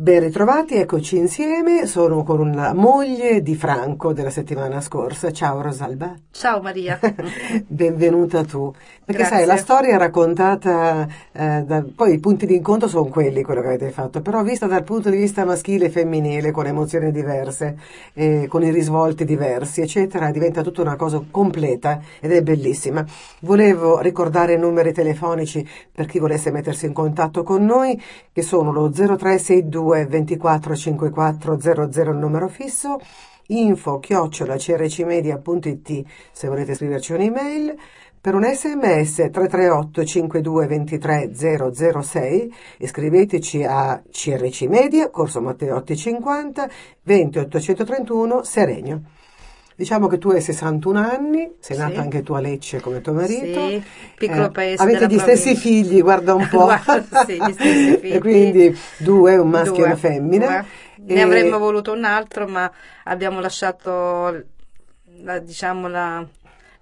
Ben ritrovati, eccoci insieme. Sono con la moglie di Franco della settimana scorsa. Ciao Rosalba. Ciao Maria. Benvenuta tu. Perché Grazie. sai, la storia è raccontata, eh, da- poi i punti di incontro sono quelli, quello che avete fatto, però vista dal punto di vista maschile e femminile, con emozioni diverse, eh, con i risvolti diversi, eccetera, diventa tutta una cosa completa ed è bellissima. Volevo ricordare i numeri telefonici per chi volesse mettersi in contatto con noi, che sono lo 0362 24 54 00 il numero fisso, info chiocciola crcmedia.it se volete scriverci un'email, per un sms 338 52 23 006 iscriveteci a CRC Media, Corso Matteotti 50, 20 831 Seregno. Diciamo che tu hai 61 anni, sei Sì. nata anche tu a Lecce come tuo marito. Sì, piccolo Eh, paese Avete gli stessi provincia. figli, guarda un po'. Guarda, sì, gli stessi figli. e quindi due, un maschio e Due, una femmina. due. E- Ne avremmo voluto un altro, ma abbiamo lasciato la, diciamo, la,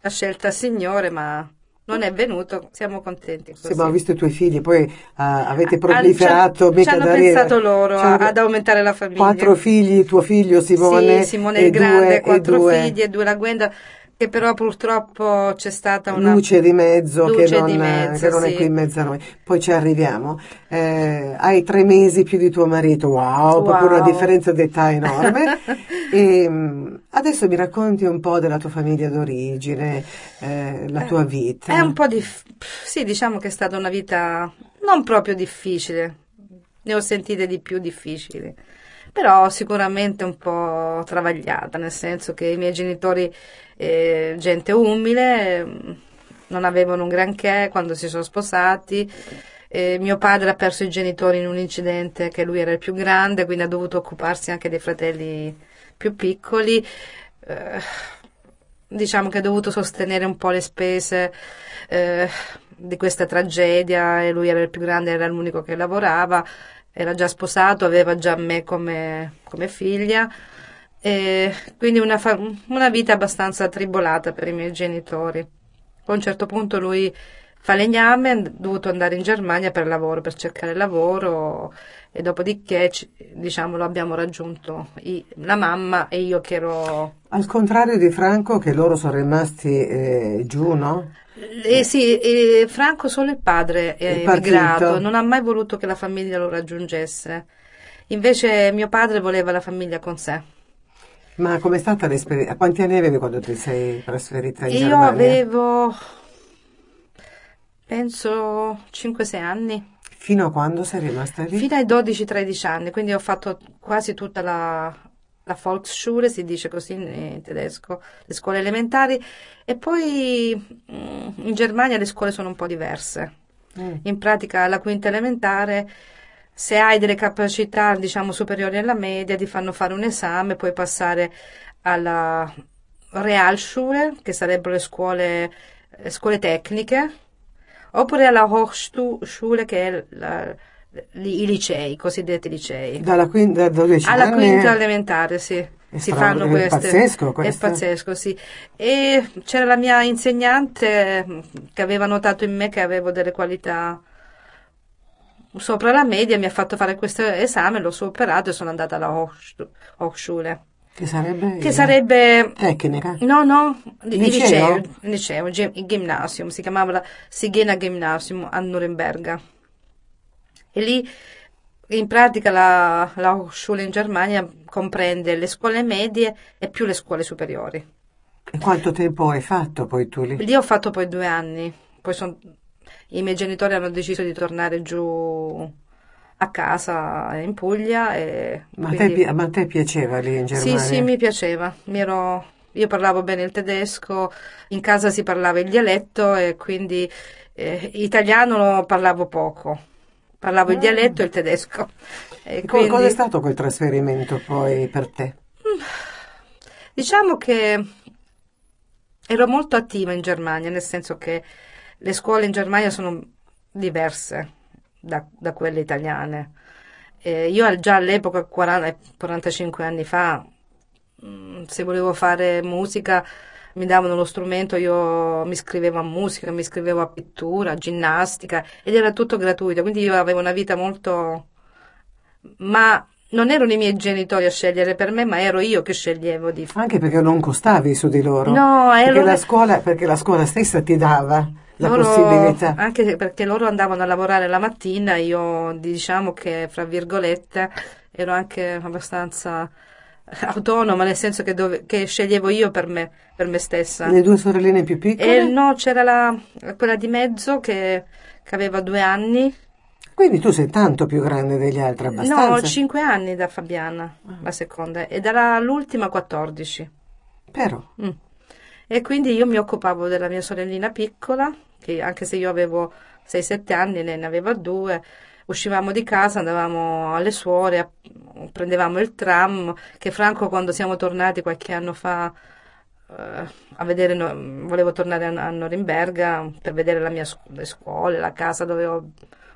la scelta al Signore, ma non è venuto. Siamo contenti. Sì, Così. ma ho visto i tuoi figli, poi ah, avete Ah, proliferato, ci, ci hanno pensato loro Cioè, ad aumentare la famiglia. Quattro figli, tuo figlio Simone, sì, Simone il Grande, due, quattro figli e due la Gwenda, che però purtroppo c'è stata una luce di mezzo, che, luce non, di mezzo, che non è sì. qui in mezzo a noi. Poi ci arriviamo. Eh, hai tre mesi più di tuo marito, wow, proprio una Wow. differenza d'età enorme. e, mh, adesso mi racconti un po' della tua famiglia d'origine, eh, la tua vita. È un po' dif- sì, diciamo che è stata una vita non proprio difficile, ne ho sentite di più difficili, però sicuramente un po' travagliata, nel senso che i miei genitori, eh, gente umile, eh, non avevano un granché quando si sono sposati. eh, mio padre ha perso i genitori in un incidente che lui era il più grande, quindi ha dovuto occuparsi anche dei fratelli più piccoli. Eh, diciamo che ha dovuto sostenere un po' le spese eh, di questa tragedia e lui era il più grande, era l'unico che lavorava, era già sposato, aveva già me come, come figlia. E quindi una, fa- una vita abbastanza tribolata per i miei genitori. A un certo punto lui falegname, è dovuto andare in Germania per lavoro, per cercare lavoro e dopodiché ci- diciamo lo abbiamo raggiunto i- la mamma e io che ero Al contrario di Franco, che loro sono rimasti eh, giù, no? Eh sì, eh, Franco solo il padre è Il partito. emigrato, non ha mai voluto che la famiglia lo raggiungesse. Invece mio padre voleva la famiglia con sé. Ma com'è stata l'esperienza? Quanti anni avevi quando ti sei trasferita in Io Germania? avevo, penso, 5-6 anni, Fino a quando sei rimasta lì? fino ai 12-13 anni, quindi ho fatto quasi tutta la, la Volksschule, si dice così in, tedesco, le scuole elementari, e poi mm, in Germania le scuole sono un po' diverse. Mm. In pratica alla quinta elementare, se hai delle capacità, diciamo, superiori alla media, ti fanno fare un esame, puoi passare alla Realschule, che sarebbero le scuole, le scuole tecniche, oppure alla Hochschule, che è la- i licei, i cosiddetti licei. Dalla quinta, da 12 Alla quinta elementare, sì. È Si fanno è queste. pazzesco È questo. pazzesco, sì. E c'era la mia insegnante che aveva notato in me che avevo delle qualità sopra la media, mi ha fatto fare questo esame, l'ho superato e sono andata alla Hochsch- Hochschule. Che sarebbe? Che sarebbe Tecnica? No, no, di, Liceo? liceo, liceo, gymnasium, si chiamava la Sigena Gymnasium a Norimberga. E lì, in pratica, la, la Hochschule in Germania comprende le scuole medie e più le scuole superiori. E quanto tempo hai fatto poi tu lì? Lì ho fatto poi due anni, poi son- i miei genitori hanno deciso di tornare giù a casa in Puglia e Ma a, te, quindi- pi- ma a te piaceva lì in Germania? Sì, sì, mi piaceva. Mi ero- Io parlavo bene il tedesco, in casa si parlava il dialetto e quindi eh, italiano parlavo poco. Parlavo il dialetto e il tedesco. E E quindi- Cosa è stato quel trasferimento poi per te? Diciamo che ero molto attiva in Germania, nel senso che le scuole in Germania sono diverse da, da quelle italiane. Eh, io già all'epoca, 40 45 anni fa, mm, se volevo fare musica, mi davano lo strumento, io mi iscrivevo a musica, mi iscrivevo a pittura, a ginnastica ed era tutto gratuito, quindi io avevo una vita molto... ma non erano i miei genitori a scegliere per me, ma ero io che sceglievo di fare. Anche perché non costavi su di loro. No, perché ero... la scuola, perché la scuola stessa ti dava la loro, possibilità. Anche perché loro andavano a lavorare la mattina, io diciamo che, fra virgolette, ero anche abbastanza autonoma, nel senso che, dove, che sceglievo io per me, per me stessa. Le due sorelline più piccole? E no, c'era la, quella di mezzo che, che aveva due anni. Quindi tu sei tanto più grande degli altri, abbastanza? No, cinque anni da Fabiana, la seconda, e dalla l'ultima 14. Però? Mm. E quindi io mi occupavo della mia sorellina piccola, che anche se io avevo 6-7 anni, lei ne aveva due, uscivamo di casa, andavamo alle suore, prendevamo il tram, che Franco quando siamo tornati qualche anno fa eh, a vedere, volevo tornare a, Norimberga per vedere la mia, le scuole, la casa dove ho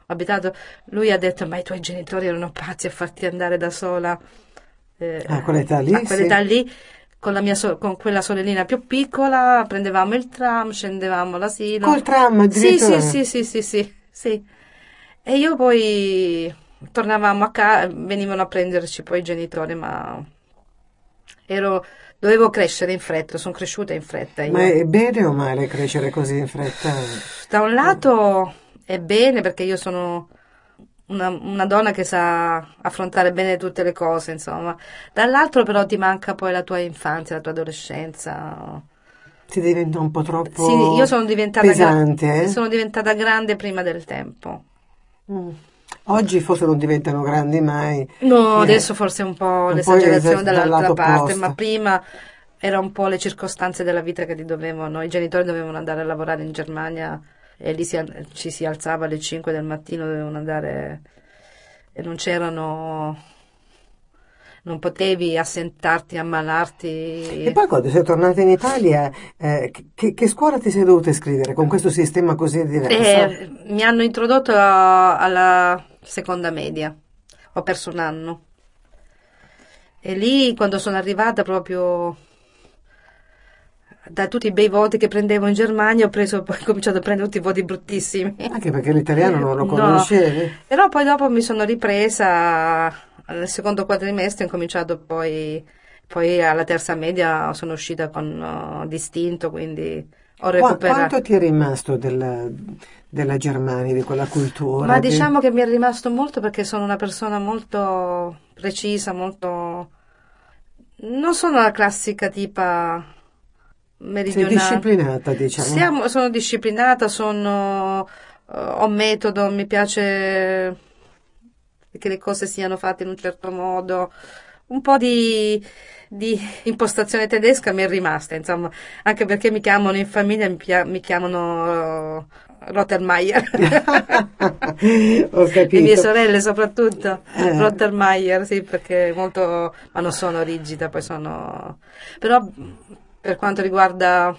abitato, lui ha detto ma i tuoi genitori erano pazzi a farti andare da sola. Eh, a quell'età lì, a quell'età sì. lì con, la mia so- con quella sorellina più piccola, prendevamo il tram, scendevamo all'asilo. Col tram addirittura? Sì, sì, sì, sì, sì, sì. E io poi tornavamo a casa, venivano a prenderci poi i genitori, ma ero, dovevo crescere in fretta, sono cresciuta in fretta. Io. Ma è bene o male crescere così in fretta? Da un lato è bene perché io sono una, una, donna che sa affrontare bene tutte le cose, insomma. Dall'altro però ti manca poi la tua infanzia, la tua adolescenza. Ti diventa un po' troppo sì, io sono diventata pesante, gra- eh? sono diventata grande prima del tempo. Mm. Oggi forse non diventano grandi mai. No, eh, adesso forse un po' l'esagerazione dall'altra parte, opposto. ma prima era un po' le circostanze della vita che ti dovevano, i genitori dovevano andare a lavorare in Germania e lì si, ci si alzava alle 5 del mattino, dovevano andare e non c'erano non potevi assentarti, ammalarti. E poi quando sei tornata in Italia, eh, che, che, scuola ti sei dovuta iscrivere con questo sistema così diverso? Eh, mi hanno introdotto a, alla seconda media, ho perso un anno. E lì quando sono arrivata proprio da tutti i bei voti che prendevo in Germania ho, preso, ho cominciato a prendere tutti i voti bruttissimi. Anche perché l'italiano non lo conoscevi? No, però poi dopo mi sono ripresa, nel secondo quadrimestre ho cominciato poi, poi alla terza media sono uscita con uh, distinto, quindi ho recuperato. Quanto ti è rimasto della, della Germania, di quella cultura? Ma di... diciamo che mi è rimasto molto perché sono una persona molto precisa, molto... Non sono la classica tipa meridionale. Sei disciplinata, diciamo. Siamo, sono disciplinata, sono, uh, ho metodo, mi piace che le cose siano fatte in un certo modo. Un po' di, di impostazione tedesca mi è rimasta, insomma, anche perché mi chiamano in famiglia, mi, pia- mi chiamano uh, Rottermeier. Ho capito. Le mie sorelle soprattutto, Eh. Rottermeier, sì, perché molto, ma non sono rigida, poi sono, però per quanto riguarda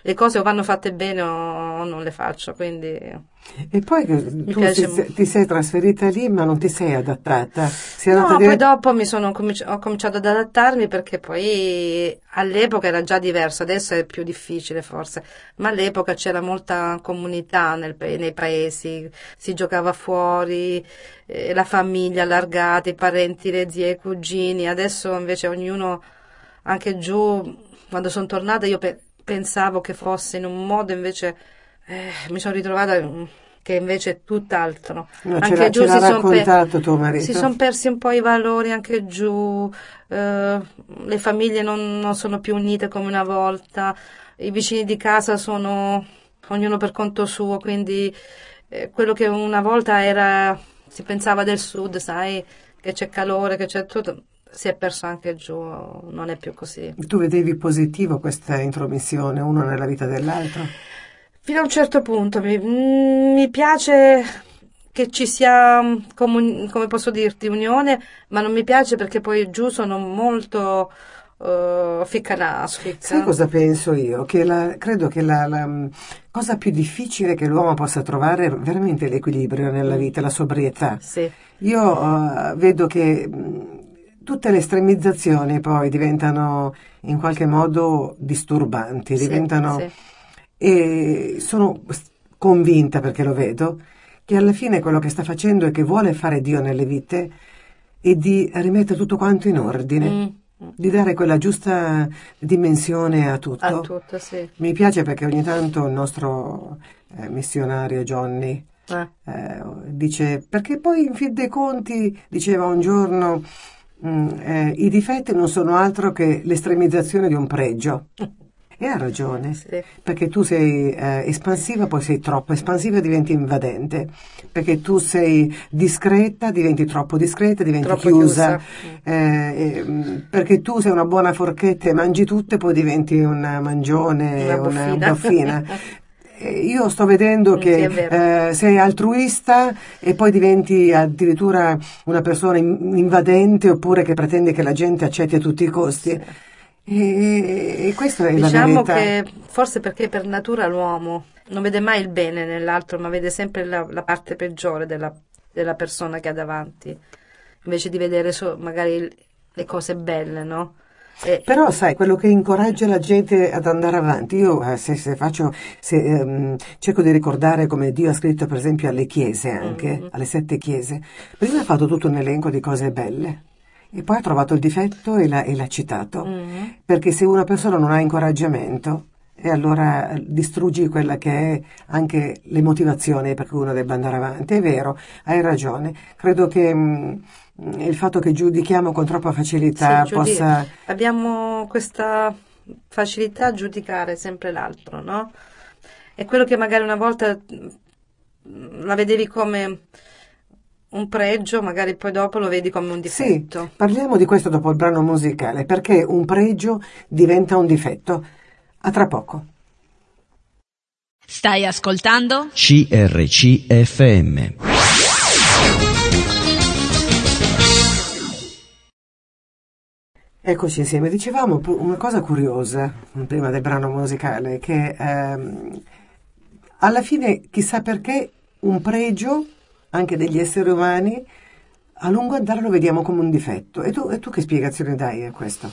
le cose o vanno fatte bene o non le faccio, quindi... E poi tu si, ti sei trasferita lì ma non ti sei adattata? Sei no, dire... poi dopo mi sono, ho cominciato ad adattarmi perché poi all'epoca era già diverso, adesso è più difficile forse, ma all'epoca c'era molta comunità nel, nei paesi, si giocava fuori, eh, la famiglia allargata, i parenti, le zie, i cugini, adesso invece ognuno, anche giù, quando sono tornata io pe- pensavo che fosse in un modo invece eh, mi sono ritrovata che invece è tutt'altro. No, anche giù si sono si sono persi un po' i valori anche giù, eh, le famiglie non, non, sono più unite come una volta, i vicini di casa sono ognuno per conto suo, quindi eh, quello che una volta era, si pensava del sud, sai, che c'è calore, che c'è tutto, si è perso anche giù, non è più così. Tu vedevi positivo questa intromissione, uno nella vita dell'altro? Fino a un certo punto mi, mi piace che ci sia, come, come, posso dirti, unione, ma non mi piace perché poi giù sono molto uh, ficcanaso. Ficca. Sai cosa penso io? Che la, credo che la, la, cosa più difficile che l'uomo possa trovare è veramente l'equilibrio nella vita, la sobrietà. Sì. Io uh, vedo che tutte le estremizzazioni poi diventano in qualche modo disturbanti, Sì, diventano... sì. E sono convinta, perché lo vedo, che alla fine quello che sta facendo e che vuole fare Dio nelle vite è di rimettere tutto quanto in ordine, Mm, mm. di dare quella giusta dimensione a tutto. A tutto, sì. Mi piace perché ogni tanto il nostro eh, missionario Johnny Eh, eh, dice, perché poi in fin dei conti, diceva un giorno, eh, i difetti non sono altro che l'estremizzazione di un pregio. E ha ragione, sì. perché tu sei eh, espansiva, poi sei troppo espansiva e diventi invadente, perché tu sei discreta, diventi troppo discreta, diventi Troppo chiusa, chiusa. eh, eh, perché tu sei una buona forchetta e mangi tutto e poi diventi un mangione, Una una buffina. Eh, Io sto vedendo Mm, che sì, eh, sei altruista e poi diventi addirittura una persona in- invadente oppure che pretende che la gente accetti a tutti i costi. E, e questa è la Diciamo verità. che forse perché per natura l'uomo non vede mai il bene nell'altro, ma vede sempre la, la parte peggiore della, della persona che ha davanti, invece di vedere so- magari le cose belle, no? E- Però sai, quello che incoraggia la gente ad andare avanti, io eh, se, se faccio, se, ehm, cerco di ricordare come Dio ha scritto per esempio alle chiese anche, Mm. alle sette chiese, prima ha fatto tutto un elenco di cose belle e poi ha trovato il difetto e l'ha, e l'ha citato, Mm. perché se una persona non ha incoraggiamento, e allora eh, distruggi quella che è anche le motivazioni per cui uno debba andare avanti. È vero, hai ragione. Credo che mh, il fatto che giudichiamo con troppa facilità Sì, possa... Abbiamo questa facilità a giudicare sempre l'altro, no? È quello che magari una volta mm, la vedevi come un pregio, magari poi dopo lo vedi come un Sì, difetto. parliamo di questo dopo il brano musicale, perché un pregio diventa un difetto. A tra poco. Stai ascoltando? CRCFM. Eccoci insieme. Dicevamo una cosa curiosa prima del brano musicale, che ehm, alla fine, chissà perché, un pregio anche degli esseri umani a lungo andare lo vediamo come un difetto. E tu, e tu che spiegazione dai a questo?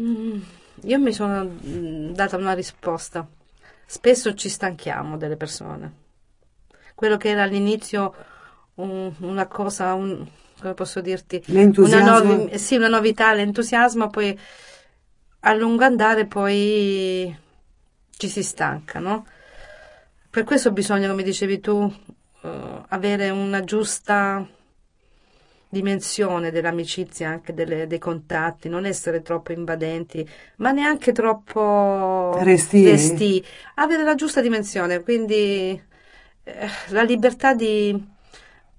Mm, Io mi sono mm, data una risposta. Spesso ci stanchiamo delle persone. Quello che era all'inizio un- una cosa, un- come posso dirti, una, L'entusiasmo? novi- sì, una novità, l'entusiasmo, poi a lungo andare poi ci si stanca, no? Per questo bisogna, come dicevi tu, eh, avere una giusta dimensione dell'amicizia, anche delle- dei contatti, non essere troppo invadenti, ma neanche troppo Restii? restii. avere la giusta dimensione, quindi eh, la libertà di,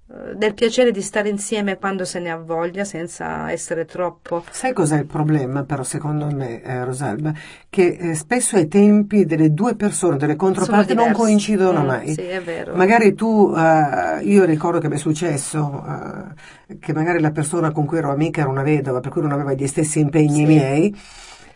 del piacere di stare insieme quando se ne ha voglia, senza essere troppo Sai cos'è il problema però secondo me, eh, Rosalba? Che eh, spesso ai tempi delle due persone, delle controparti non coincidono Mm, mai. Sì, è vero. Magari tu, eh, io ricordo che mi è successo eh, che magari la persona con cui ero amica era una vedova, per cui non aveva gli stessi impegni Sì. miei,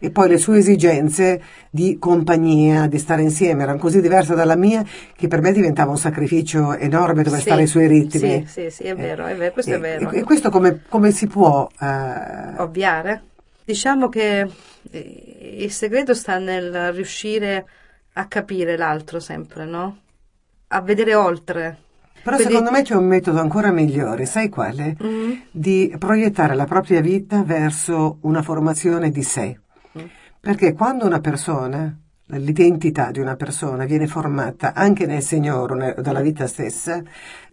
e poi le sue esigenze di compagnia, di stare insieme, erano così diverse dalla mia che per me diventava un sacrificio enorme dover Sì, stare ai suoi ritmi. Sì, sì, sì, è vero, è vero, questo E- è vero. E, questo come, come si può... eh, Ovviare? Diciamo che eh, il segreto sta nel riuscire a capire l'altro sempre, no? A vedere oltre. Però Quindi- secondo me c'è un metodo ancora migliore, sai quale? Mm, Di proiettare la propria vita verso una formazione di sé. Perché quando una persona, l'identità di una persona viene formata anche nel Signore, dalla vita stessa,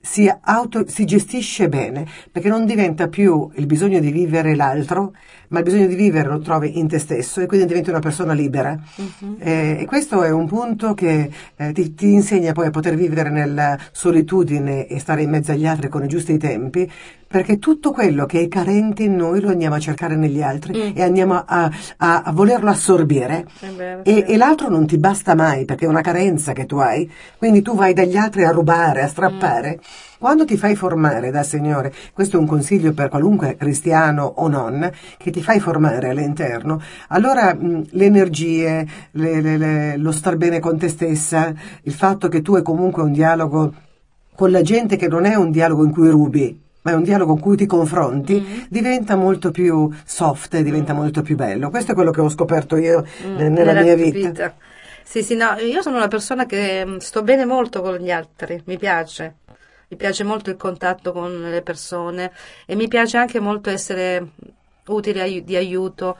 si, auto, si gestisce bene, perché non diventa più il bisogno di vivere l'altro, ma il bisogno di vivere lo trovi in te stesso e quindi diventi una persona libera. mhm. Eh, e questo è un punto che eh, ti, ti insegna poi a poter vivere nella solitudine e stare in mezzo agli altri con i giusti tempi, perché tutto quello che è carente in noi lo andiamo a cercare negli altri Mm. e andiamo a, a- a volerlo assorbire. Vero, E, sì. e l'altro non ti basta mai perché è una carenza che tu hai, quindi tu vai dagli altri a rubare, a strappare. Quando ti fai formare dal Signore, questo è un consiglio per qualunque cristiano o non, che ti fai formare all'interno, allora mh, le energie, le- le- le- lo star bene con te stessa, il fatto che tu hai comunque un dialogo con la gente che non è un dialogo in cui rubi, ma è un dialogo con cui ti confronti, mm. diventa molto più soft, diventa mm. molto più bello. Questo è quello che ho scoperto io mm. nella, nella, mia vita. vita. Sì, sì, no, io sono una persona che mm, sto bene molto con gli altri, mi piace. Mi piace molto il contatto con le persone e mi piace anche molto essere utile di aiuto,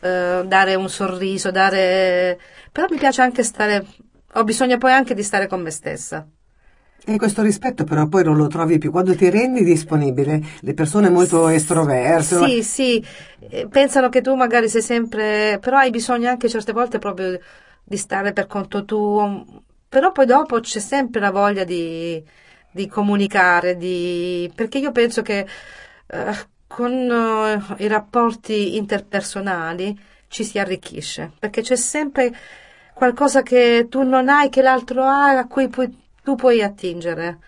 eh, dare un sorriso, dare... però mi piace anche stare, ho bisogno poi anche di stare con me stessa. E questo rispetto però poi non lo trovi più quando ti rendi disponibile, le persone molto estroverse. Sì, sì, eh, pensano che tu magari sei sempre, però hai bisogno anche certe volte proprio di stare per conto tuo, però poi dopo c'è sempre la voglia di, di comunicare, di, perché io penso che eh, con uh, i rapporti interpersonali ci si arricchisce, perché c'è sempre qualcosa che tu non hai, che l'altro ha, a cui puoi, tu puoi attingere.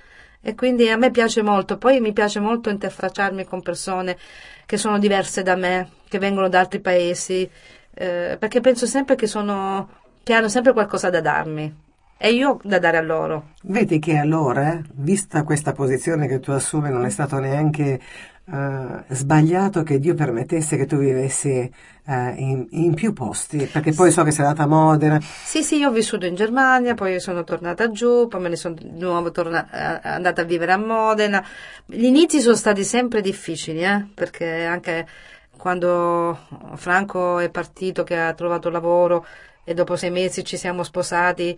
E quindi a me piace molto, poi mi piace molto interfacciarmi con persone che sono diverse da me, che vengono da altri paesi, eh, perché penso sempre che sono che hanno sempre qualcosa da darmi e io da dare a loro. Vedi che allora, vista questa posizione che tu assumi, non è stato neanche uh, sbagliato che Dio permettesse che tu vivessi uh, in, in, più posti, perché poi so che sei andata a Modena. Sì, sì, io ho vissuto in Germania, poi sono tornata giù, poi me ne sono di nuovo torna- eh, andata a vivere a Modena. Gli inizi sono stati sempre difficili, eh, perché anche quando Franco è partito, che ha trovato lavoro, e dopo sei mesi ci siamo sposati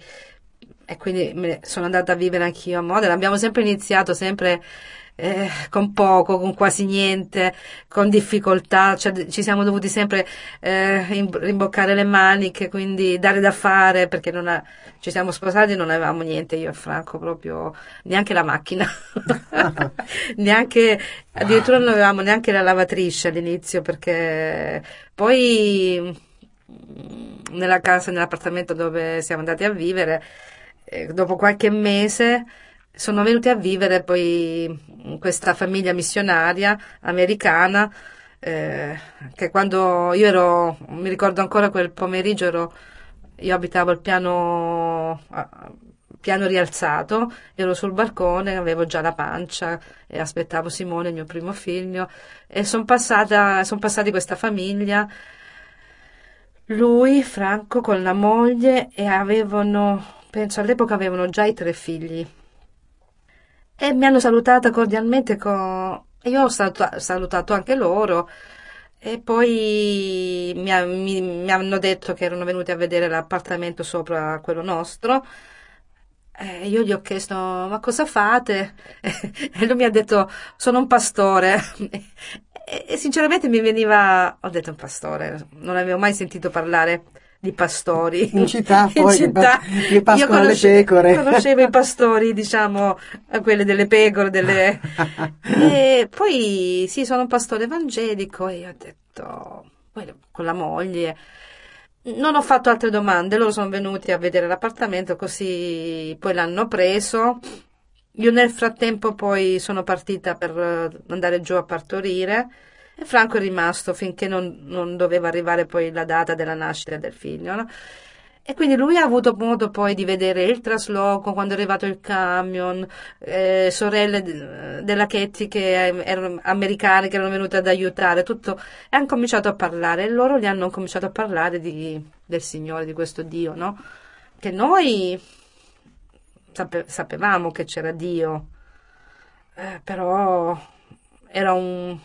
e quindi sono andata a vivere anch'io a Modena. Abbiamo sempre iniziato, sempre eh, con poco, con quasi niente, con difficoltà, cioè, ci siamo dovuti sempre eh, rimboccare le maniche, quindi dare da fare perché ha, ci siamo sposati e non avevamo niente, io e Franco proprio, neanche la macchina, neanche, addirittura non avevamo neanche la lavatrice all'inizio perché poi nella casa, nell'appartamento dove siamo andati a vivere, eh, dopo qualche mese sono venuti a vivere poi questa famiglia missionaria americana eh, che quando io ero, mi ricordo ancora quel pomeriggio ero, io abitavo il piano, piano rialzato, ero sul balcone, avevo già la pancia e aspettavo Simone, il mio primo figlio e sono passata, sono passati questa famiglia. Lui, Franco, con la moglie e avevano, penso all'epoca avevano già i tre figli. E mi hanno salutata cordialmente con... io ho salutato anche loro. E poi mi, ha, mi, mi, hanno detto che erano venuti a vedere l'appartamento sopra quello nostro. E io gli ho chiesto, ma cosa fate? E lui mi ha detto, sono un pastore. E, e, sinceramente mi veniva, ho detto un pastore, non avevo mai sentito parlare di pastori. In città poi, in città. che pascono le pecore. Conoscevo i pastori, diciamo, quelle delle pecore, delle... e poi sì, sono un pastore evangelico e io ho detto, poi con la moglie... Non ho fatto altre domande, loro sono venuti a vedere l'appartamento, così poi l'hanno preso io nel frattempo poi sono partita per andare giù a partorire e Franco è rimasto finché non, non doveva arrivare poi la data della nascita del figlio. No? E quindi lui ha avuto modo poi di vedere il trasloco, quando è arrivato il camion, eh, sorelle della Ketty che erano americane che erano venute ad aiutare, tutto, e hanno cominciato a parlare, e loro gli hanno cominciato a parlare di, del Signore, di questo Dio, no? Che noi sape- sapevamo che c'era Dio, eh, però era un,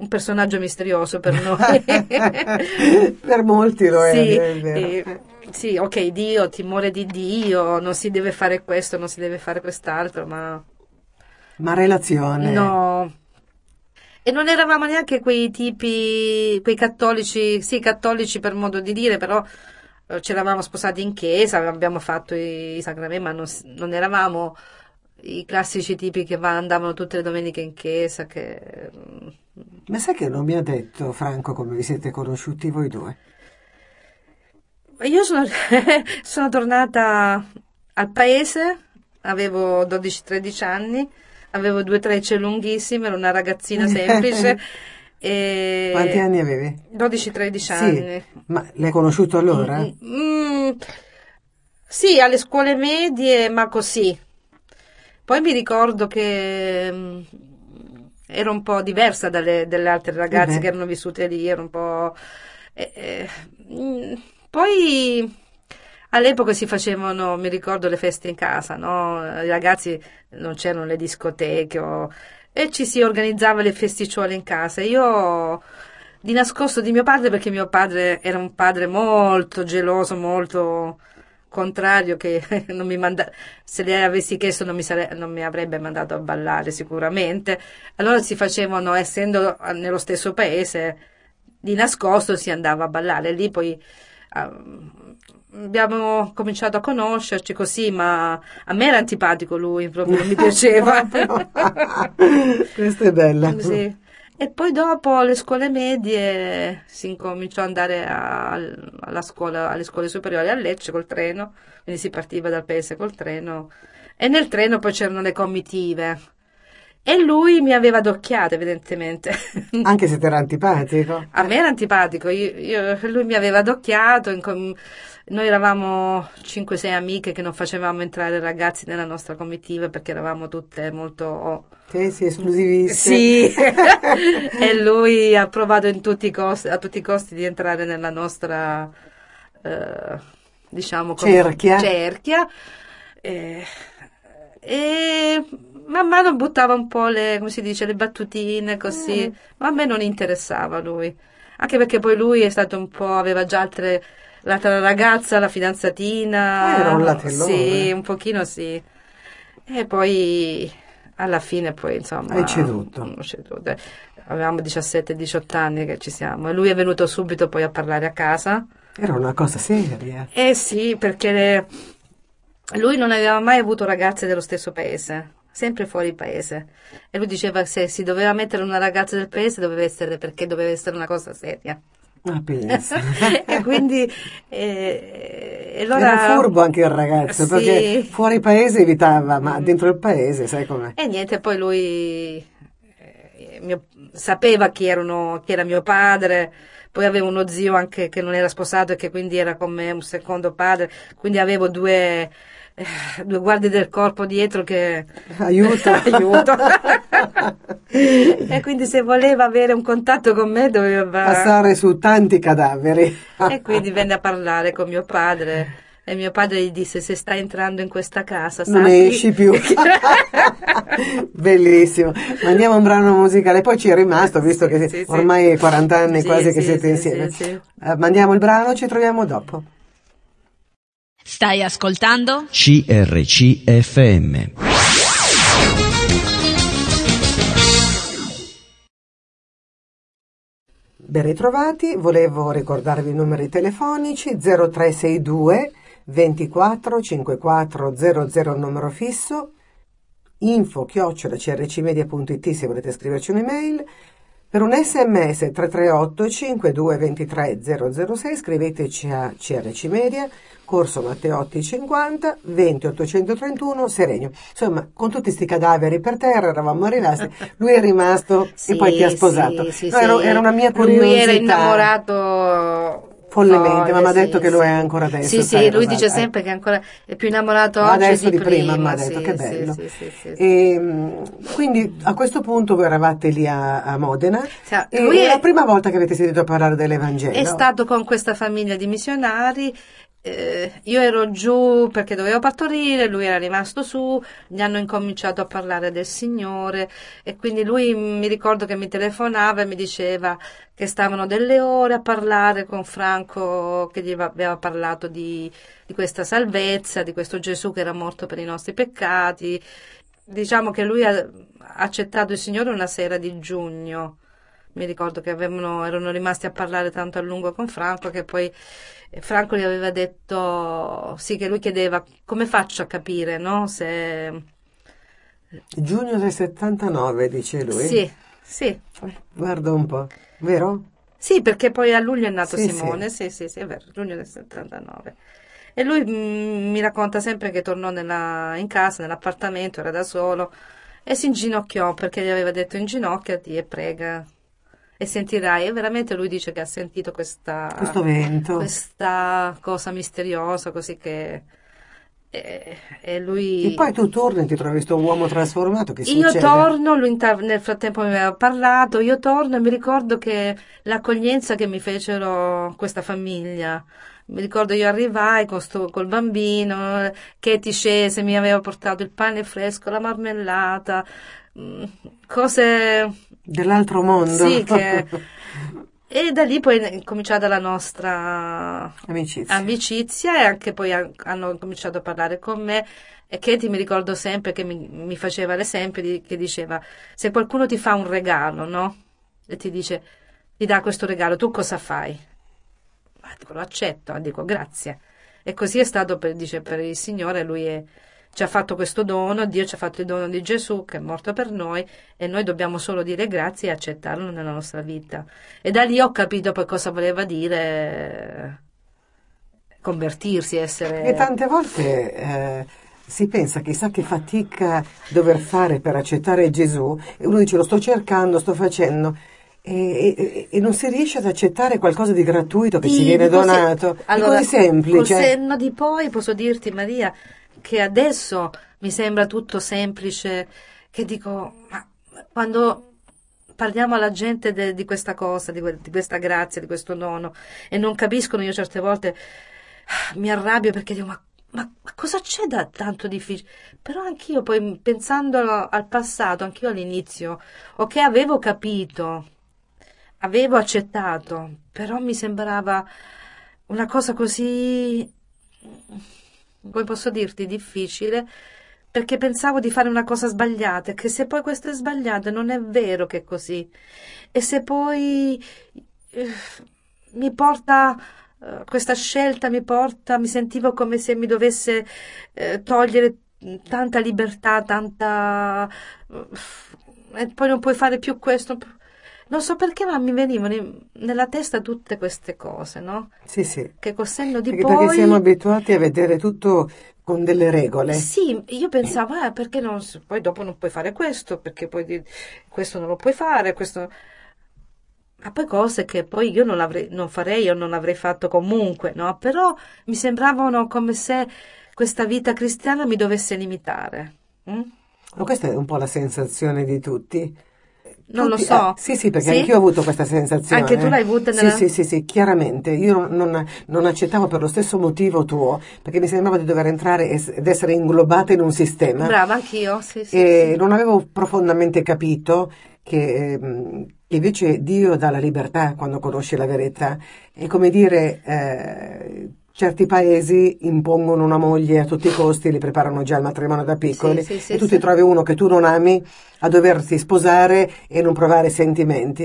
un, personaggio misterioso per noi. per molti lo è. Sì, è eh, sì, ok, Dio, timore di Dio, non si deve fare questo, non si deve fare quest'altro, ma... Ma relazione. No. E non eravamo neanche quei tipi, quei cattolici, sì, cattolici per modo di dire, però eh, ci eravamo sposati in chiesa, abbiamo fatto i, i sacramenti, ma non, non, eravamo i classici tipi che va, andavano tutte le domeniche in chiesa. Che... Ma sai che non mi ha detto Franco come vi siete conosciuti voi due? Io sono, sono tornata al paese, avevo 12-13 anni, avevo due trecce lunghissime, ero una ragazzina semplice. E... Quanti anni avevi? 12-13 sì. anni. Ma l'hai conosciuto allora? Mm, mm, sì, alle scuole medie, ma così. Poi mi ricordo che mm, ero un po' diversa dalle, dalle altre ragazze beh. che erano vissute lì, ero un po'... eh, eh, mm, poi all'epoca si facevano, mi ricordo, le feste in casa, no? I ragazzi non c'erano le discoteche o- e ci si organizzava le festicciole in casa. Io di nascosto di mio padre, perché mio padre era un padre molto geloso, molto contrario, che non mi manda- se le avessi chiesto non mi, sare- non mi avrebbe mandato a ballare sicuramente. Allora si facevano, essendo nello stesso paese, di nascosto si andava a ballare. Lì poi ah, abbiamo cominciato a conoscerci così, ma a me era antipatico lui, proprio non mi piaceva. Questa è bella. Sì. E poi dopo alle scuole medie si incominciò ad andare a- alla scuola, alle scuole superiori a Lecce col treno, quindi si partiva dal paese col treno e nel treno poi c'erano le comitive e lui mi aveva adocchiato evidentemente. Anche se ti era antipatico. A me era antipatico, io- io- lui mi aveva adocchiato, noi eravamo 5-6 amiche che non facevamo entrare ragazzi nella nostra comitiva perché eravamo tutte molto Sì, sì, esclusiviste. sì, e lui ha provato in tutti i costi, a tutti i costi di entrare nella nostra, eh, diciamo, Cerchia. cerchia. Eh, e man mano buttava un po' le, come si dice, le battutine così, Mm. ma a me non interessava lui, anche perché poi lui è stato un po', aveva già altre, l'altra ragazza, la fidanzatina, Era un latellone. sì, un pochino sì, e poi alla fine poi insomma Hai ceduto. ho ceduto. avevamo 17-18 anni che ci siamo e lui è venuto subito poi a parlare a casa Era una cosa seria. eh sì, perché le- lui non aveva mai avuto ragazze dello stesso paese, sempre fuori paese. E lui diceva che se si doveva mettere una ragazza del paese doveva essere perché doveva essere una cosa seria. Ah, e quindi eh, allora, Era furbo anche il ragazzo, Sì. perché fuori paese evitava, ma dentro il paese, sai com'è? E niente, poi lui eh, mio- sapeva chi, erano, chi era mio padre, poi avevo uno zio anche che non era sposato e che quindi era con me un secondo padre, quindi avevo due, eh, due guardie del corpo dietro che Aiuto. aiuto. e quindi se voleva avere un contatto con me doveva Passare su tanti cadaveri. e quindi venne a parlare con mio padre e mio padre gli disse se stai entrando in questa casa Non sappi esci più. Bellissimo. Mandiamo un brano musicale, poi ci è rimasto, visto che Sì, sì. ormai è 40 anni Sì, quasi che sì, siete sì, insieme. sì, sì. Eh, mandiamo il brano, ci troviamo dopo. Stai ascoltando? CRCFM. Ben ritrovati, volevo ricordarvi i numeri telefonici 0362 24 54 00 numero fisso, info chiocciola crcmedia.it se volete scriverci un'email, per un sms 338 52 23 006 scriveteci a CRC Media, Corso Matteotti 50 20 831 Serenio. Insomma, con tutti questi cadaveri per terra eravamo rimasti, lui è rimasto e poi ti ha Sì, sposato. sì, sì, No, era, sì. era una mia curiosità. Lui era innamorato Follemente, ma mi ha sì, detto che sì. lo è ancora adesso, Sì, sai, sì, lui dice sempre che è ancora è più innamorato Ma oggi adesso di, di prima, mi ha detto, sì, che bello. sì. E, mh, quindi a questo punto voi eravate lì a, a Modena Sì, e è- la prima volta che avete sentito parlare dell'Evangelo. È stato con questa famiglia di missionari. Eh, io ero giù perché dovevo partorire, lui era rimasto su, gli hanno incominciato a parlare del Signore e quindi lui mi ricordo che mi telefonava e mi diceva che stavano delle ore a parlare con Franco che gli aveva parlato di, di questa salvezza, di questo Gesù che era morto per i nostri peccati. Diciamo che lui ha accettato il Signore una sera di giugno. Mi ricordo che avevano, erano rimasti a parlare tanto a lungo con Franco che poi eh, Franco gli aveva detto, sì, che lui chiedeva come faccio a capire, no? Se... Giugno del 79, dice lui. Sì, sì. Guarda un po', vero? Sì, perché poi a luglio è nato Sì, Simone, sì, sì, sì, è vero, giugno del 79. E lui mm, mi racconta sempre che tornò nella- in casa, nell'appartamento, era da solo, e si inginocchiò perché gli aveva detto inginocchiati e prega e sentirai. E veramente lui dice che ha sentito questa, Questo vento. questa cosa misteriosa, così che E, e lui... E poi tu torni e ti trovi questo uomo trasformato, che Io succede? torno, lui nel frattempo mi aveva parlato, io torno e mi ricordo che l'accoglienza che mi fecero questa famiglia, mi ricordo io arrivai con sto- col bambino, Katie scese, mi aveva portato il pane fresco, la marmellata, mm, cose... Dell'altro mondo. Sì, che... E da lì poi è cominciata la nostra Amicizia. amicizia e anche poi han- hanno cominciato a parlare con me e Katie mi ricordo sempre che mi, mi faceva l'esempio di- che diceva se qualcuno ti fa un regalo, no? E ti dice ti dà questo regalo, tu cosa fai? Ma dico, lo accetto, dico grazie. E così è stato per, dice, per il Signore, lui è- ci ha fatto questo dono, Dio ci ha fatto il dono di Gesù che è morto per noi e noi dobbiamo solo dire grazie e accettarlo nella nostra vita. E da lì ho capito poi cosa voleva dire eh, convertirsi, essere... E tante volte eh, si pensa chissà che fatica dover fare per accettare Gesù e uno dice lo sto cercando, sto facendo e, e- e non si riesce ad accettare qualcosa di gratuito che ci Sì, viene di così- donato. Allora, è così semplice. Col senno di poi posso dirti, Maria, che adesso mi sembra tutto semplice, che dico, ma quando parliamo alla gente de- di questa cosa, di, di questa grazia, di questo dono, e non capiscono, io certe volte ah, mi arrabbio perché dico, ma, ma- ma cosa c'è da tanto difficile? Però anch'io poi, pensando al passato, anch'io all'inizio, ok, avevo capito, avevo accettato, però mi sembrava una cosa così, come posso dirti, difficile, perché pensavo di fare una cosa sbagliata, che se poi questo è sbagliato non è vero che è così. E se poi eh, mi porta, eh, questa scelta mi porta, mi sentivo come se mi dovesse eh, togliere tanta libertà, tanta... e poi non puoi fare più questo. Non so perché, ma mi venivano in- nella testa tutte queste cose, no? Sì, sì. Che col senno di Perché, poi... perché siamo abituati a vedere tutto con delle regole. Sì, io pensavo, eh, perché non, poi dopo non puoi fare questo, perché poi questo non lo puoi fare, questo... Ma poi cose che poi io non, l'avrei, non farei o non avrei fatto comunque, no? Però mi sembravano come se questa vita cristiana mi dovesse limitare. mm? Ma questa è un po' la sensazione di tutti. Non lo Tutti- so. ah, sì, sì, perché Sì? anch'io ho avuto questa sensazione. Anche tu l'hai avuta Sì, nella- sì, sì, sì, chiaramente. Io non, non- accettavo per lo stesso motivo tuo, perché mi sembrava di dover entrare ed essere inglobata in un sistema. Brava, anch'io, sì, sì. e sì. non avevo profondamente capito che, che invece Dio dà la libertà quando conosce la verità. È come dire, eh, certi paesi impongono una moglie a tutti i costi, li preparano già al matrimonio da piccoli, Sì, sì, e tu ti trovi uno che tu non ami a doverti sposare e non provare sentimenti.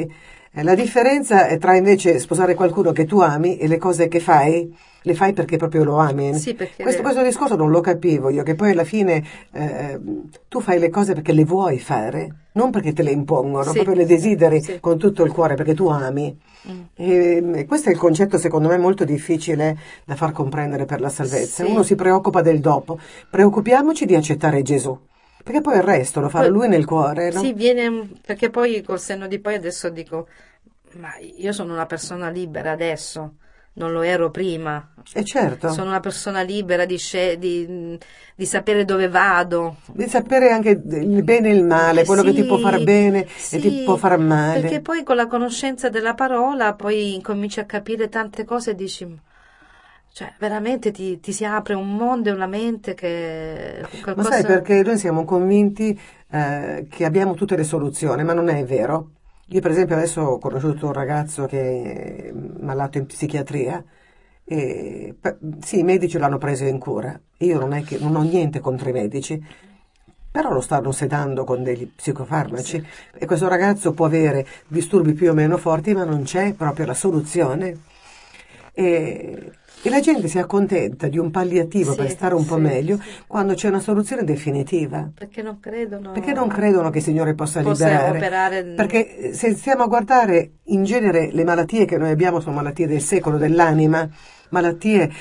Eh, La differenza è tra invece sposare qualcuno che tu ami e le cose che fai, le fai perché proprio lo ami. Sì, perché questo, questo discorso non lo capivo io, che poi alla fine eh, tu fai le cose perché le vuoi fare, non perché te le impongono, Sì, proprio le desideri sì. con tutto il cuore perché tu ami. Mm. E, e questo è il concetto secondo me molto difficile da far comprendere per la salvezza. Uno si preoccupa del dopo, preoccupiamoci di accettare Gesù, perché poi il resto lo farà Poi- lui nel cuore. No? Sì, viene perché poi col senno di poi adesso dico, ma io sono una persona libera adesso, non lo ero prima. E certo, Sono una persona libera di, sce- di, di sapere dove vado. di sapere anche il bene e il male, quello che ti Sì, può far bene sì, e ti può far male. Perché poi con la conoscenza della parola poi incominci a capire tante cose e dici, cioè veramente ti, ti si apre un mondo e una mente che Ma qualcosa... sai perché noi siamo convinti eh, che abbiamo tutte le soluzioni, ma non è vero. Io per esempio adesso ho conosciuto un ragazzo che è malato in psichiatria e sì, i medici l'hanno preso in cura. Io non, è che, non ho niente contro i medici, però lo stanno sedando con degli psicofarmaci e questo ragazzo può avere disturbi più o meno forti, ma non c'è proprio la soluzione. E, e la gente si accontenta di un palliativo Sì, per stare un po' sì, meglio sì. quando c'è una soluzione definitiva. Perché non credono... Perché non credono che il Signore possa, Possa liberare? operare- Perché eh, se stiamo a guardare in genere le malattie che noi abbiamo sono malattie del secolo, dell'anima, malattie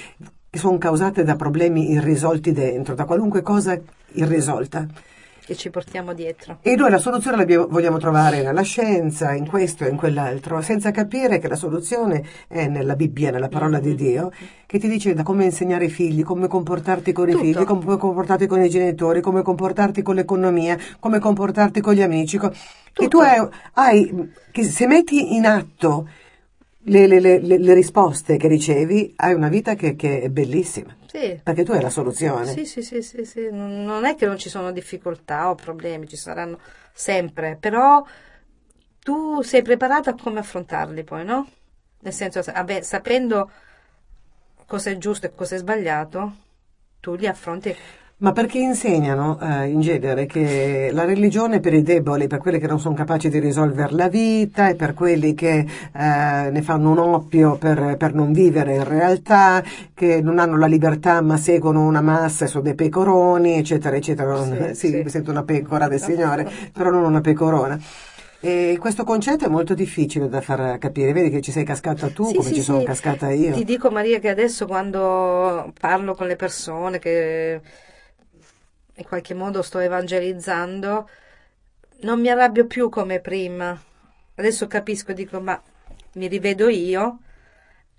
che sono causate da problemi irrisolti dentro, da qualunque cosa irrisolta. Che ci portiamo dietro. E noi la soluzione la vogliamo trovare nella scienza, in questo e in quell'altro, senza capire che la soluzione è nella Bibbia, nella parola di Dio, che ti dice da come insegnare ai figli, come comportarti con Tutto. i figli, come comportarti con i genitori, come comportarti con l'economia, come comportarti con gli amici. co- E tu hai, hai- che se metti in atto le, le- le- le- le risposte che ricevi, hai una vita che, che è bellissima, Sì. perché tu hai la soluzione. Sì, sì, sì, sì, sì. Non è che non ci sono difficoltà o problemi, ci saranno sempre, però tu sei preparata a come affrontarli poi, no? Nel senso, vabbè, sapendo cosa è giusto e cosa è sbagliato, tu li affronti. Ma perché insegnano eh, in genere che la religione per i deboli, per quelli che non sono capaci di risolvere la vita e per quelli che eh, ne fanno un oppio per, per non vivere in realtà, che non hanno la libertà ma seguono una massa e sono dei pecoroni, eccetera, eccetera. Sì, sì, sì. mi sento una pecora del Signore, però non una pecorona. E questo concetto è molto difficile da far capire. Vedi che ci sei cascata tu, Sì, come sì, ci sono sì. cascata io. Ti dico Maria che adesso quando parlo con le persone che in qualche modo sto evangelizzando, non mi arrabbio più come prima. Adesso capisco, dico, ma mi rivedo io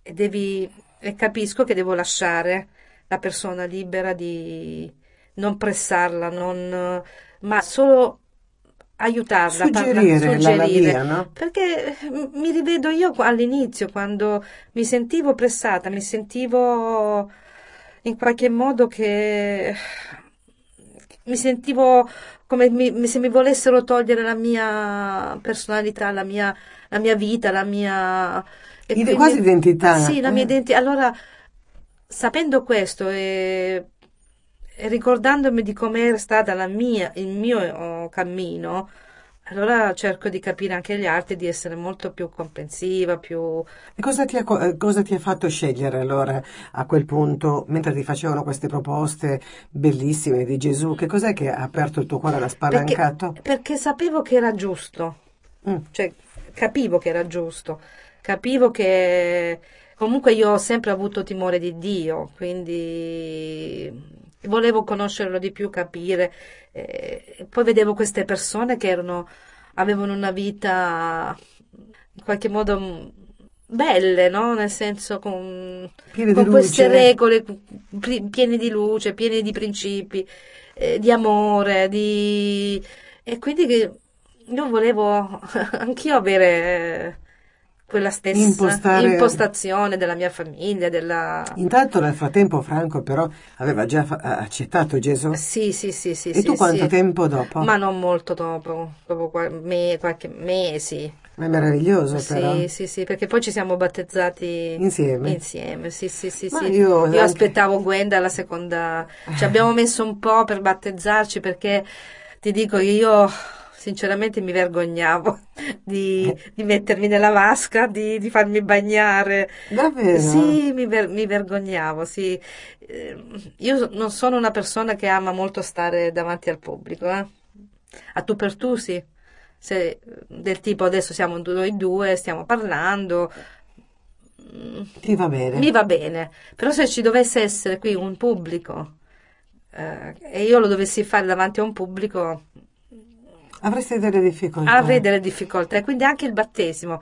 e, devi, e capisco che devo lasciare la persona libera di non pressarla, non, ma solo aiutarla, parla- Suggerire la- la suggerire. via, no? Perché eh, mi rivedo io all'inizio, quando mi sentivo pressata, mi sentivo in qualche modo che mi sentivo come mi- se mi volessero togliere la mia personalità, la mia, la mia vita, la mia... Ide- quasi identità. Sì, la mia Eh. identità. Allora, sapendo questo e, e ricordandomi di com'era stata la mia, il mio oh, cammino, allora cerco di capire anche gli altri, di essere molto più comprensiva, più... E cosa ti, ha, eh, cosa ti ha fatto scegliere allora a quel punto, mentre ti facevano queste proposte bellissime di Gesù? Che cos'è che ha aperto il tuo cuore, l'ha spalancato? Perché, perché sapevo che era giusto. Mm. cioè capivo che era giusto, capivo che comunque io ho sempre avuto timore di Dio, quindi volevo conoscerlo di più, capire. eh, poi vedevo queste persone che erano, avevano una vita in qualche modo mm, belle, no? Nel senso con, con queste regole piene di luce, piene di principi, eh, di amore, di... e quindi che io volevo anch'io avere quella stessa Impostare- impostazione della mia famiglia, della... Intanto nel frattempo Franco però aveva già accettato Gesù. Sì, sì, sì, sì. e tu sì, quanto sì. tempo dopo? Ma non molto dopo, dopo me- qualche mesi. Ma è meraviglioso però. Sì, sì, sì, perché poi ci siamo battezzati Insieme? Insieme, sì, sì, sì. Sì. io anche- aspettavo Gwenda alla seconda. Ci abbiamo messo un po' per battezzarci perché ti dico io sinceramente mi vergognavo di, di mettermi nella vasca, di, di farmi bagnare. Davvero? Sì, mi, ver- mi vergognavo, sì. Eh, Io non sono una persona che ama molto stare davanti al pubblico, eh. A tu per tu sì. Se, del tipo adesso siamo noi due, stiamo parlando, mm, Ti va bene? mi va bene. Però se ci dovesse essere qui un pubblico eh, e io lo dovessi fare davanti a un pubblico, Avresti delle difficoltà? avrei delle difficoltà. E quindi anche il battesimo,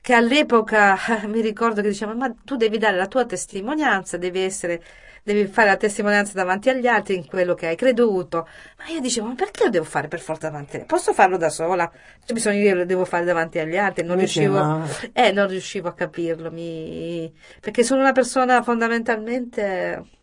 che all'epoca mi ricordo che dicevano, ma tu devi dare la tua testimonianza, devi essere, devi fare la testimonianza davanti agli altri in quello che hai creduto. Ma io dicevo, ma perché lo devo fare per forza davanti agli altri? Posso farlo da sola? C'è bisogno io lo devo fare davanti agli altri? Non riuscivo, no. eh, non riuscivo a capirlo, mi... perché sono una persona fondamentalmente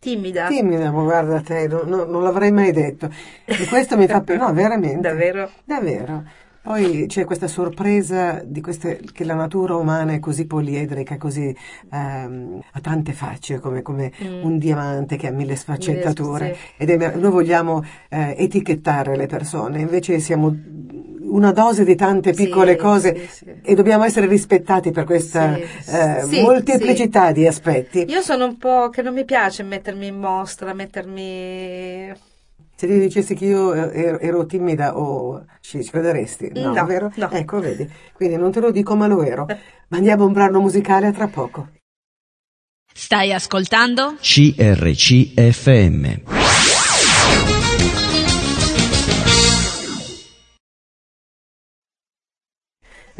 timida. Timida, ma guarda te, non, non- non l'avrei mai detto. E questo mi fa... No, veramente. Davvero? Davvero. Poi c'è questa sorpresa di queste, che la natura umana è così poliedrica, così ehm, ha tante facce, come, come Mm. un diamante che ha mille sfaccettature. Mille- sì. Ed è- noi vogliamo eh, etichettare le persone, invece siamo una dose di tante Sì, piccole cose sì, sì. e dobbiamo essere rispettati per questa Sì, eh, sì, molteplicità di aspetti. Io sono un po' che non mi piace mettermi in mostra, mettermi... Se ti dicessi che io ero, ero timida o ci, ci crederesti? No, No, vero? no. Ecco, vedi. Quindi non te lo dico, ma lo ero. Mandiamo un brano musicale a tra poco. Stai ascoltando? CRCFM.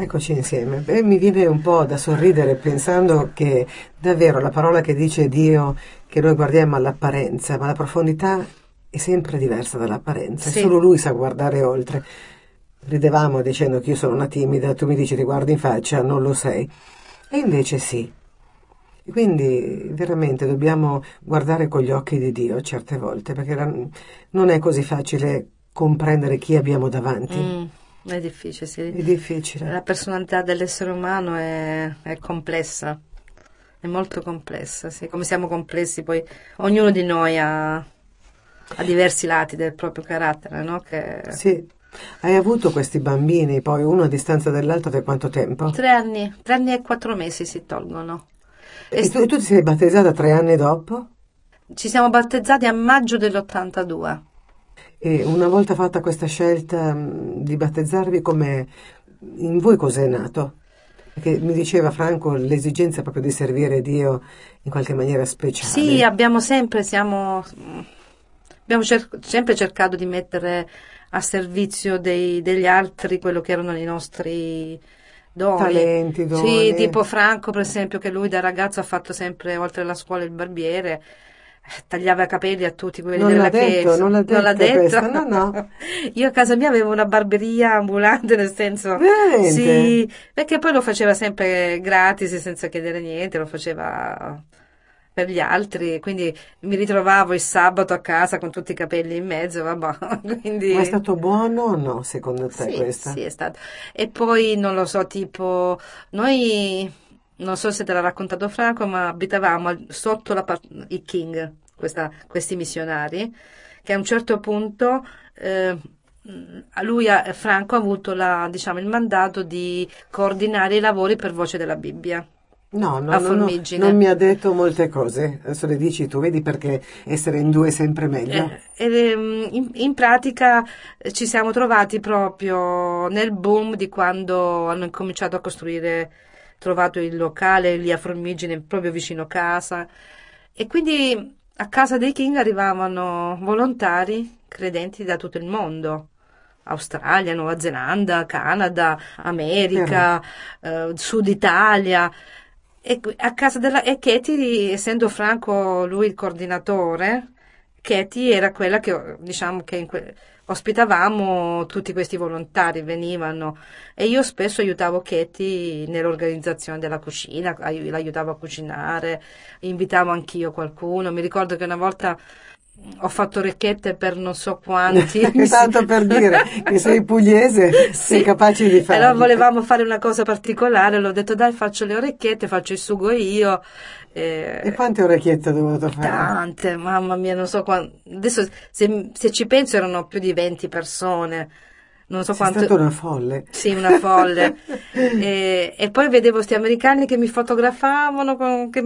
Eccoci insieme. Beh, mi viene un po' da sorridere pensando che davvero la parola che dice Dio che noi guardiamo all'apparenza, ma la profondità è sempre diversa dall'apparenza, Sì. solo lui sa guardare oltre. Ridevamo dicendo che io sono una timida, tu mi dici ti guardi in faccia, non lo sei. E invece sì. E Quindi veramente dobbiamo guardare con gli occhi di Dio certe volte, perché non è così facile comprendere chi abbiamo davanti. Mm, è difficile, sì. È difficile. La personalità dell'essere umano è, è complessa, è molto complessa, sì. Come siamo complessi, poi ognuno di noi ha, ha diversi lati del proprio carattere, no? Che... Sì. Hai avuto questi bambini, poi uno a distanza dell'altro per quanto tempo? Tre anni, tre anni e quattro mesi si tolgono. E E tu, tu ti sei battezzata tre anni dopo? Ci siamo battezzati a maggio dell'82. E una volta fatta questa scelta mh, di battezzarvi, come in voi cos'è nato? Perché mi diceva Franco l'esigenza proprio di servire Dio in qualche maniera speciale. Sì, abbiamo sempre, siamo, abbiamo cer- sempre cercato di mettere a servizio dei- degli altri quello che erano i nostri doni. Talenti, doni. Sì, tipo Franco, per esempio, che lui da ragazzo ha fatto sempre, oltre alla scuola, il barbiere. Tagliava i capelli a tutti quelli Non della l'ha detto, non l'ha detto detto? questo, no, no. Io a casa mia avevo una barberia ambulante, nel senso. Veramente? Sì, perché poi lo faceva sempre gratis, senza chiedere niente, lo faceva per gli altri, quindi mi ritrovavo il sabato a casa con tutti i capelli in mezzo, vabbè, quindi... Ma è stato buono o no, secondo te, Sì, questa? sì, è stato. E poi, non lo so, tipo, noi, non so se te l'ha raccontato Franco, ma abitavamo sotto la i King, questa- questi missionari, che a un certo punto... eh, lui, a- Franco, ha avuto la, diciamo, il mandato di coordinare i lavori per voce della Bibbia. No, no, no, no, non mi ha detto molte cose, adesso le dici tu, vedi perché essere in due è sempre meglio. Eh, ehm, in, in pratica eh, ci siamo trovati proprio nel boom di quando hanno incominciato a costruire, trovato il locale lì a Formigine, proprio vicino casa. E quindi a casa dei King arrivavano volontari credenti da tutto il mondo. Australia, Nuova Zelanda, Canada, America, eh, Sud Italia. E a casa della e Katie, essendo Franco lui il coordinatore, Katie era quella che diciamo che in que- ospitavamo tutti questi volontari, venivano e io spesso aiutavo Katie nell'organizzazione della cucina, ai- l'aiutavo a cucinare, invitavo anch'io qualcuno. Mi ricordo che una volta ho fatto orecchiette per non so quanti. Tanto per dire che sei pugliese, sei Sì. capace di farlo. Allora volevamo fare una cosa particolare, l'ho detto dai faccio le orecchiette, faccio il sugo io. Eh, E quante orecchiette ho dovuto fare? Tante, mamma mia, non so quanto. Adesso se, se ci penso erano più di 20 persone. Non so quanto. stata una folle. Sì, una folle. e, e poi vedevo questi americani che mi fotografavano con, che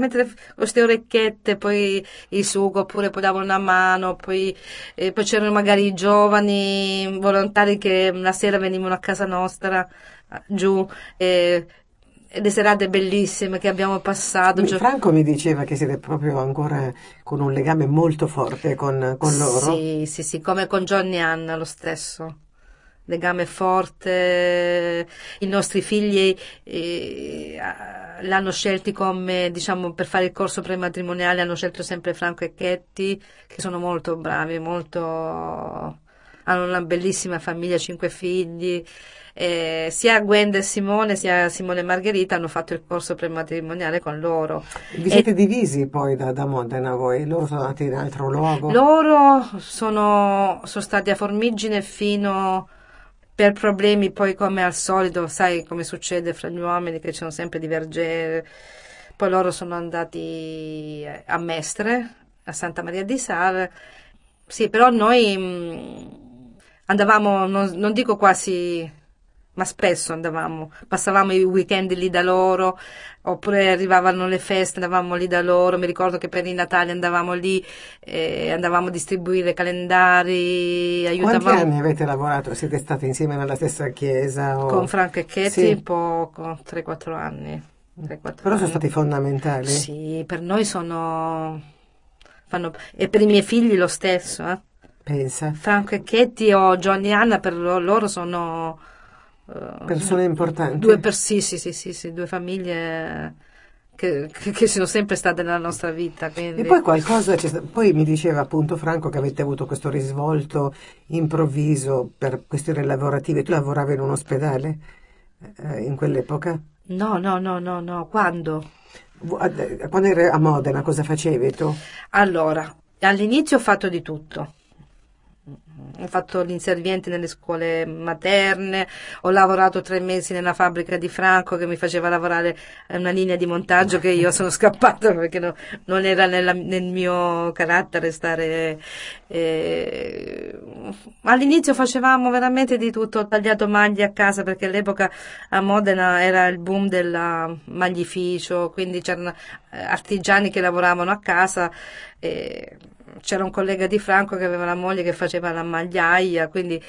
queste orecchiette, poi il sugo, oppure poi davano una mano, poi, poi c'erano magari i giovani volontari che la sera venivano a casa nostra, giù, e le serate bellissime che abbiamo passato. gio- Franco mi diceva che siete proprio ancora con un legame molto forte con, con loro. Sì, sì, sì, come con Johnny Anna lo stesso. Legame forte, i nostri figli eh, l'hanno scelti come, diciamo, per fare il corso prematrimoniale, hanno scelto sempre Franco e Chetti, che sono molto bravi, molto, hanno una bellissima famiglia, cinque figli. Eh, sia Gwenda e Simone, sia Simone e Margherita hanno fatto il corso prematrimoniale con loro. Vi E- siete divisi poi da, da Modena voi? Loro sono andati in altro luogo? Loro sono, sono stati a Formigine fino per problemi, poi come al solito, sai come succede fra gli uomini che ci sono sempre divergenze. Poi loro sono andati a Mestre, a Santa Maria di Sal. Sì, però noi mh, andavamo, non, non dico quasi, ma spesso andavamo, passavamo i weekend lì da loro, oppure arrivavano le feste, andavamo lì da loro. Mi ricordo che per i Natali andavamo lì, eh, andavamo a distribuire calendari, Quanti aiutavamo anni avete lavorato? Siete stati insieme nella stessa chiesa? o- con Franco e Chetti Sì. poco, 3-4 anni. 3-4 Però sono anni. stati fondamentali. Sì, per noi sono. Fanno... E per i miei figli lo stesso. eh. Pensa. Franco e Chetti o Johnny e Anna per lo- loro sono Persone importanti. Due, per, sì, sì, sì, due famiglie che, che, sono sempre state nella nostra vita. Quindi. E poi qualcosa, poi mi diceva appunto Franco che avete avuto questo risvolto improvviso per questioni lavorative. Tu lavoravi in un ospedale eh, in quell'epoca? No, no, no, no, no, quando? Quando eri a Modena cosa facevi tu? Allora, all'inizio ho fatto di tutto. Ho fatto l'inserviente nelle scuole materne, ho lavorato tre mesi nella fabbrica di Franco che mi faceva lavorare una linea di montaggio che io sono scappata perché no- non era nella- nel mio carattere stare. eh, All'inizio facevamo veramente di tutto, ho tagliato maglie a casa perché all'epoca a Modena era il boom del maglificio, quindi c'erano eh, artigiani che lavoravano a casa. e c'era un collega di Franco che aveva la moglie che faceva la magliaia, quindi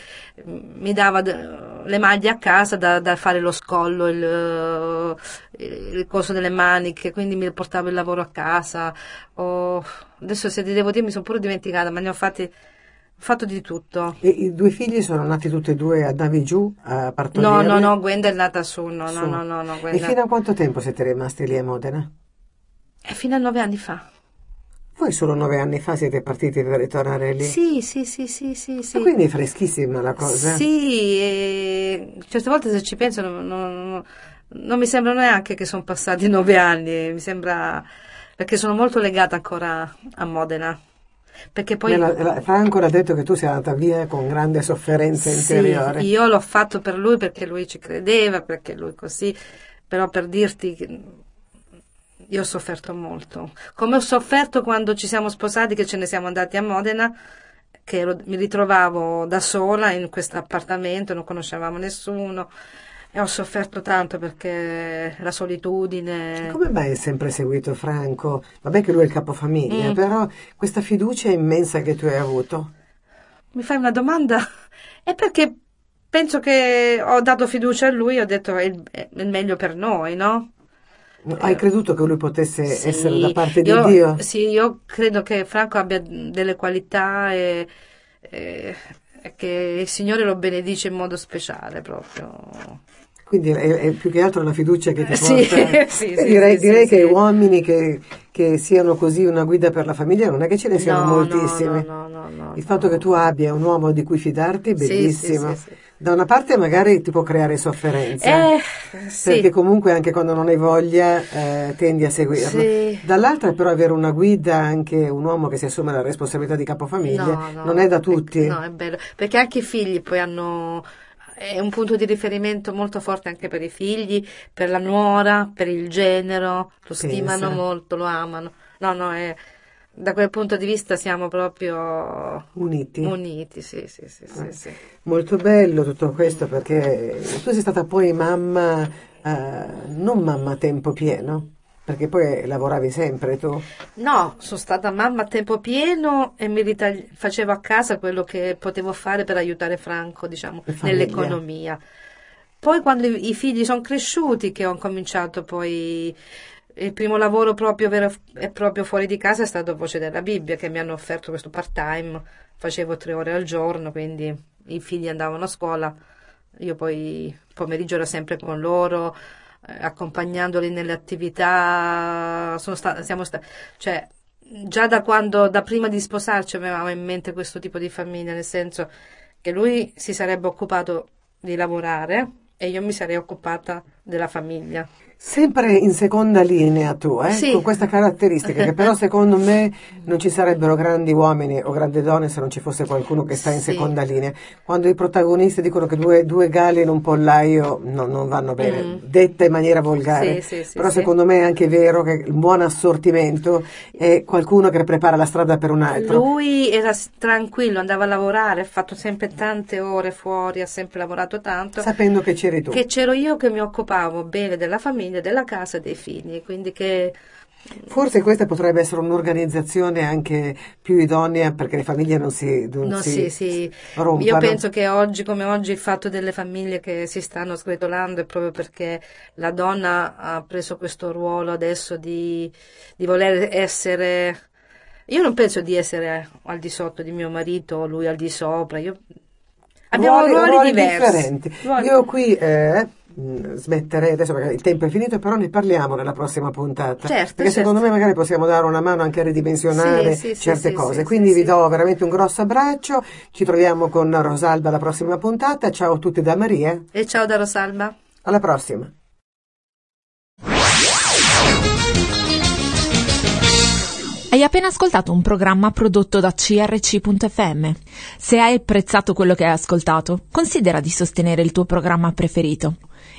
mm, mi dava le maglie a casa da, da fare lo scollo, il, eh, il coso delle maniche, quindi mi portavo il lavoro a casa. Ho- adesso se ti devo dire mi sono pure dimenticata, ma ne ho fatti, fatto di tutto. E i due figli sono nati tutti e due a Davi giù a partorire? No, no, no, Gwenda è nata su, no, Su. no, no, no, no, E fino a quanto tempo siete rimasti lì a Modena? È fino a nove anni fa. Voi solo nove anni fa siete partiti per ritornare lì? Sì, sì, sì, sì, sì, sì. Quindi è freschissima la cosa? Sì, e certe volte se ci penso non, non- non mi sembra neanche che sono passati nove anni, mi sembra perché sono molto legata ancora a Modena. Perché poi la- Franco l'ha detto che tu sei andata via con grande sofferenza sì, interiore. io l'ho fatto per lui perché lui ci credeva, perché lui così, però per dirti io ho sofferto molto. Come ho sofferto quando ci siamo sposati, che ce ne siamo andati a Modena, che ero- mi ritrovavo da sola in questo appartamento, non conoscevamo nessuno e ho sofferto tanto perché la solitudine. Come mai hai sempre seguito Franco? Vabbè che lui è il capofamiglia, Mm. però questa fiducia immensa che tu hai avuto. Mi fai una domanda? È perché penso che ho dato fiducia a lui, ho detto è il, è il meglio per noi, no? Hai creduto che lui potesse Eh, Sì, essere da parte di io- Dio? Sì, io credo che Franco abbia delle qualità e, e- che il Signore lo benedice in modo speciale proprio. Quindi è, è più che altro la fiducia che ti Eh, sì, porta. sì, Eh, sì, direi sì, direi che uomini che, che siano così una guida per la famiglia non è che ce ne siano No, moltissimi. no, no, no, no, Il fatto che tu abbia un uomo di cui fidarti è bellissimo. Da una parte magari ti può creare sofferenza. Eh, sì. Perché comunque anche quando non hai voglia eh, tendi a seguirlo. Sì. Dall'altra però avere una guida, anche un uomo che si assume la responsabilità di capofamiglia, No, no, non è da tutti. No, è bello, perché anche i figli poi hanno è un punto di riferimento molto forte anche per i figli, per la nuora, per il genero, lo Pensa. stimano molto, lo amano. No, no, è, da quel punto di vista siamo proprio Uniti. uniti, sì, sì, sì, sì, Eh. sì. Molto bello tutto questo perché tu sei stata poi mamma, eh, non mamma a tempo pieno, perché poi lavoravi sempre tu. No, sono stata mamma a tempo pieno e mi ritagli- facevo a casa quello che potevo fare per aiutare Franco, diciamo, nell'economia. Poi quando i figli sono cresciuti che ho cominciato poi il primo lavoro proprio vero e proprio fuori di casa è stato Voce della Bibbia che mi hanno offerto questo part-time, facevo tre ore al giorno, quindi i figli andavano a scuola, io poi il pomeriggio ero sempre con loro, eh, accompagnandoli nelle attività, sta- siamo sta- cioè già da quando, da prima di sposarci avevamo in mente questo tipo di famiglia, nel senso che lui si sarebbe occupato di lavorare e io mi sarei occupata della famiglia. Sempre in seconda linea tu, eh? Sì. con questa caratteristica che però secondo me non ci sarebbero grandi uomini o grandi donne se non ci fosse qualcuno che sta in Sì. seconda linea. Quando i protagonisti dicono che due, due gali in un pollaio no, non vanno bene, Mm. detta in maniera volgare, Sì, sì, sì, però secondo me è anche vero che il buon assortimento è qualcuno che prepara la strada per un altro. Lui era tranquillo, andava a lavorare, ha fatto sempre tante ore fuori, ha sempre lavorato tanto. Sapendo che c'eri tu. Che c'ero io che mi occupavo bene della famiglia, della casa, dei figli, quindi che Forse questa potrebbe essere un'organizzazione anche più idonea perché le famiglie non si, non No, si sì, sì. rompano. Io penso che oggi come oggi il fatto delle famiglie che si stanno sgretolando è proprio perché la donna ha preso questo ruolo adesso di, di voler essere... Io non penso di essere al di sotto di mio marito o lui al di sopra. Io... Abbiamo ruoli, diversi. differenti. Ruoli- Io qui eh, smetterei adesso perché il tempo è finito, però ne parliamo nella prossima puntata. Certo, perché certo. secondo me magari possiamo dare una mano anche a ridimensionare Sì, sì, sì, certe sì, cose. sì, Quindi sì, vi sì. do veramente un grosso abbraccio. Ci troviamo con Rosalba alla prossima puntata. Ciao a tutti da Maria. E ciao da Rosalba. Alla prossima. Hai appena ascoltato un programma prodotto da crc.fm. Se hai apprezzato quello che hai ascoltato, considera di sostenere il tuo programma preferito.